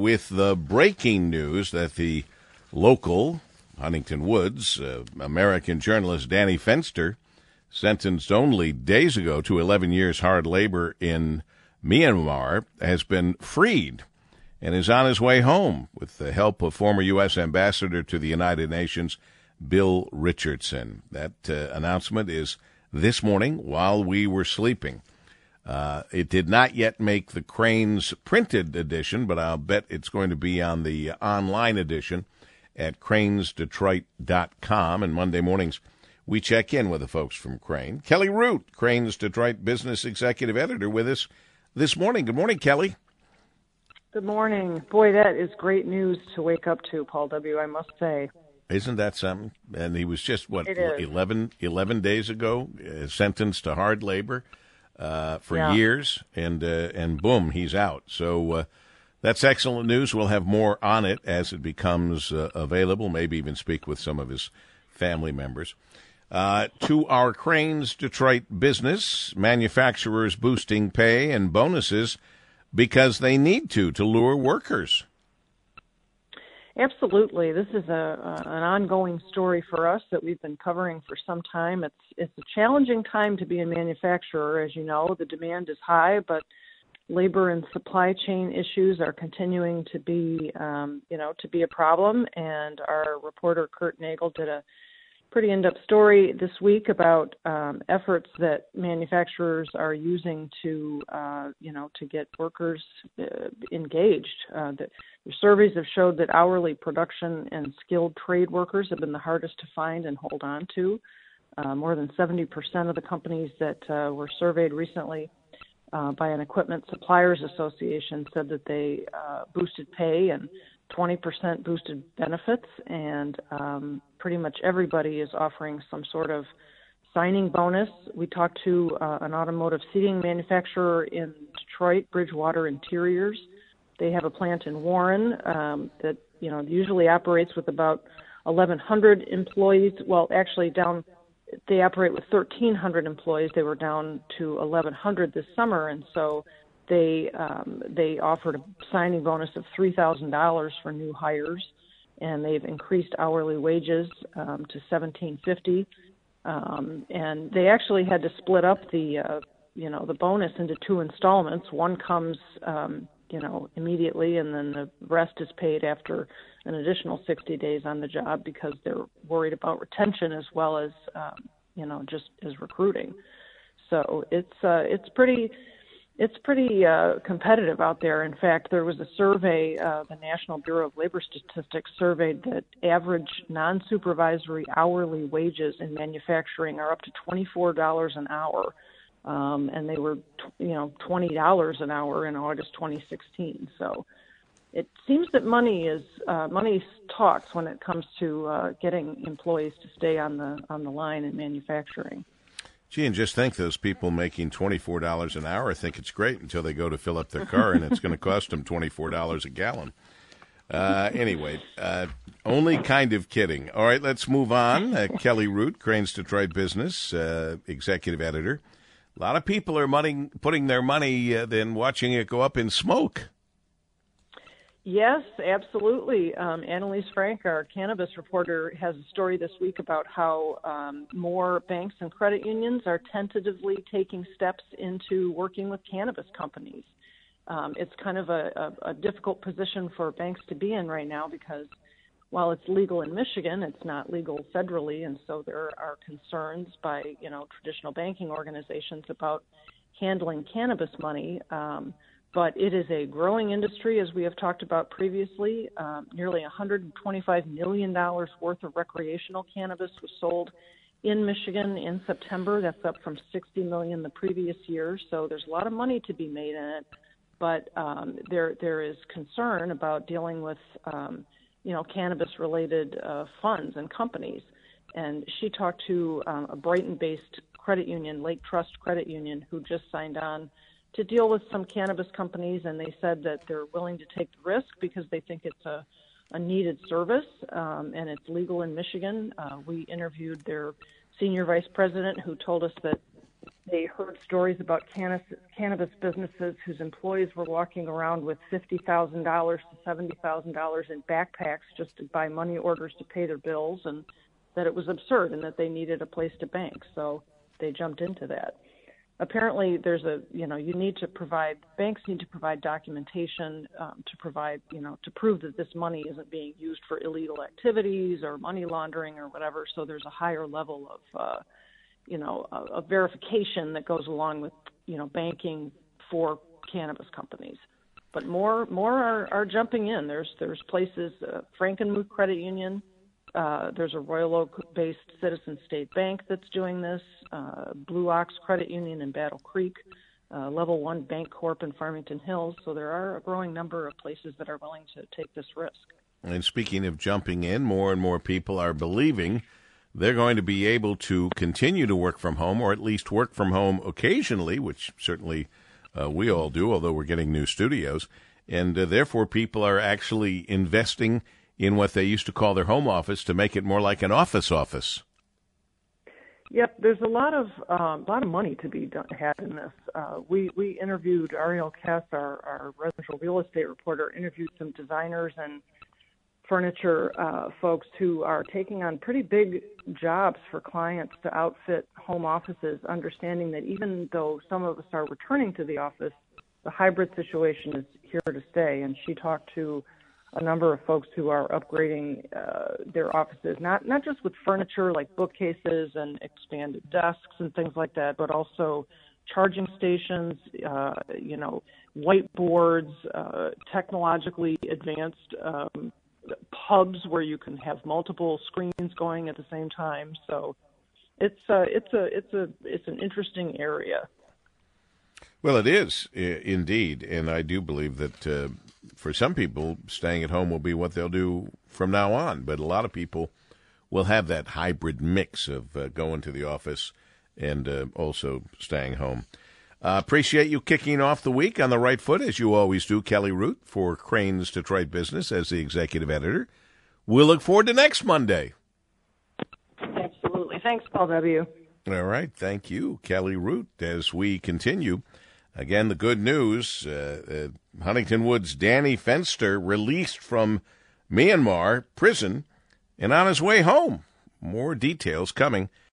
with the breaking news that the local Huntington Woods uh, American journalist Danny Fenster, sentenced only days ago to 11 years hard labor in Myanmar, has been freed and is on his way home with the help of former U.S. Ambassador to the United Nations, Bill Richardson. That uh, announcement is this morning while we were sleeping. Uh, it did not yet make the Crain's printed edition, but I'll bet it's going to be on the online edition at crainsdetroit.com. And Monday mornings, we check in with the folks from Crain. Kelly Root, Crain's Detroit Business Executive Editor, with us this morning. Good morning, Kelly. Good morning. Boy, that is great news to wake up to, Paul W., I must say. Isn't that something? And he was just, what, 11, 11 days ago, uh, sentenced to hard labor uh, for yeah. years, and uh, and boom, he's out. So uh, that's excellent news. We'll have more on it as it becomes uh, available, maybe even speak with some of his family members. Uh, to our Crain's Detroit business, manufacturers boosting pay and bonuses because they need to to lure workers. Absolutely, this is a, an ongoing story for us that we've been covering for some time. It's it's a challenging time to be a manufacturer, as you know. The demand is high, but labor and supply chain issues are continuing to be, um, you know, to be a problem. And our reporter Kurt Nagl did a pretty in-depth story this week about um, efforts that manufacturers are using to, uh, you know, to get workers uh, engaged. Uh, the, the, surveys have showed that hourly production and skilled trade workers have been the hardest to find and hold on to. Uh, more than 70% of the companies that uh, were surveyed recently uh, by an equipment suppliers association said that they boosted pay and 20% boosted benefits, and um, pretty much everybody is offering some sort of signing bonus. We talked to uh, an automotive seating manufacturer in Detroit, Bridgewater Interiors. They have a plant in Warren um, that you know usually operates with about 1,100 employees. Well, actually, down they operate with 1,300 employees. They were down to 1,100 this summer, and so they um, they offered a signing bonus of three thousand dollars for new hires, and they've increased hourly wages um, to seventeen fifty. Um, and they actually had to split up the uh, you know the bonus into two installments. One comes um, you know immediately, and then the rest is paid after an additional 60 days on the job because they're worried about retention as well as um, you know just as recruiting. So it's uh, it's pretty it's pretty uh, competitive out there. In fact, there was a survey, uh, the National Bureau of Labor Statistics surveyed that average non supervisory hourly wages in manufacturing are up to $24 an hour. Um, and they were, you know, $20 an hour in August 2016. So it seems that money is uh, money talks when it comes to uh, getting employees to stay on the on the line in manufacturing. Gee, and just think those people making $24 an hour think it's great until they go to fill up their car and it's going to cost them $24 a gallon. Uh, anyway, uh, only kind of kidding. All right, let's move on. Uh, Kelly Root, Crain's Detroit Business, uh, executive editor. A lot of people are money, putting their money, uh, then watching it go up in smoke. Yes, absolutely. Um, Annalise Frank, our cannabis reporter, has a story this week about how um, more banks and credit unions are tentatively taking steps into working with cannabis companies. Um, it's kind of a, a, a difficult position for banks to be in right now because while it's legal in Michigan, it's not legal federally, and so there are concerns by you know traditional banking organizations about handling cannabis money. Um, but it is a growing industry, as we have talked about previously. Um, nearly $125 million worth of recreational cannabis was sold in Michigan in September. That's up from 60 million the previous year. So there's a lot of money to be made in it, but um, there there is concern about dealing with um, you know cannabis-related uh, funds and companies. And she talked to um, a Brighton-based credit union, Lake Trust Credit Union, who just signed on to deal with some cannabis companies, and they said that they're willing to take the risk because they think it's a, a needed service um, and it's legal in Michigan. Uh, we interviewed their senior vice president who told us that they heard stories about cannabis, cannabis businesses whose employees were walking around with $50,000 to $70,000 in backpacks just to buy money orders to pay their bills, and that it was absurd and that they needed a place to bank. So they jumped into that. Apparently, there's a you know you need to provide banks need to provide documentation um, to provide you know to prove that this money isn't being used for illegal activities or money laundering or whatever. So there's a higher level of uh, you know, a, a verification that goes along with, you know, banking for cannabis companies. But more more are, are jumping in. There's there's places, uh, Frankenmuth Credit Union. Uh, there's a Royal Oak-based Citizen State Bank that's doing this. Uh, Blue Ox Credit Union in Battle Creek. Uh, Level One Bancorp in Farmington Hills. So there are a growing number of places that are willing to take this risk. And speaking of jumping in, more and more people are believing they're going to be able to continue to work from home or at least work from home occasionally, which certainly uh, we all do, although we're getting new studios. And uh, therefore, people are actually investing in what they used to call their home office to make it more like an office office. Yep, there's a lot of um, lot of money to be done, had in this. Uh, we we interviewed Arielle Kass, our, our residential real estate reporter, interviewed some designers and furniture uh, folks who are taking on pretty big jobs for clients to outfit home offices, understanding that even though some of us are returning to the office, the hybrid situation is here to stay. And she talked to a number of folks who are upgrading uh, their offices, not not just with furniture like bookcases and expanded desks and things like that, but also charging stations, uh, you know, whiteboards, uh, technologically advanced um, pubs where you can have multiple screens going at the same time. So it's a, it's a it's a it's an interesting area. Well, it is indeed, and I do believe that uh, for some people, staying at home will be what they'll do from now on. But a lot of people will have that hybrid mix of uh, going to the office and uh, also staying home. Uh, appreciate you kicking off the week on the right foot, as you always do, Kelly Root, for Crain's Detroit Business as the executive editor. We'll look forward to next Monday. Absolutely. Thanks, Paul W. All right. Thank you, Kelly Root, as we continue. Again, the good news uh, uh, Huntington Woods' Danny Fenster released from Myanmar prison and on his way home. More details coming.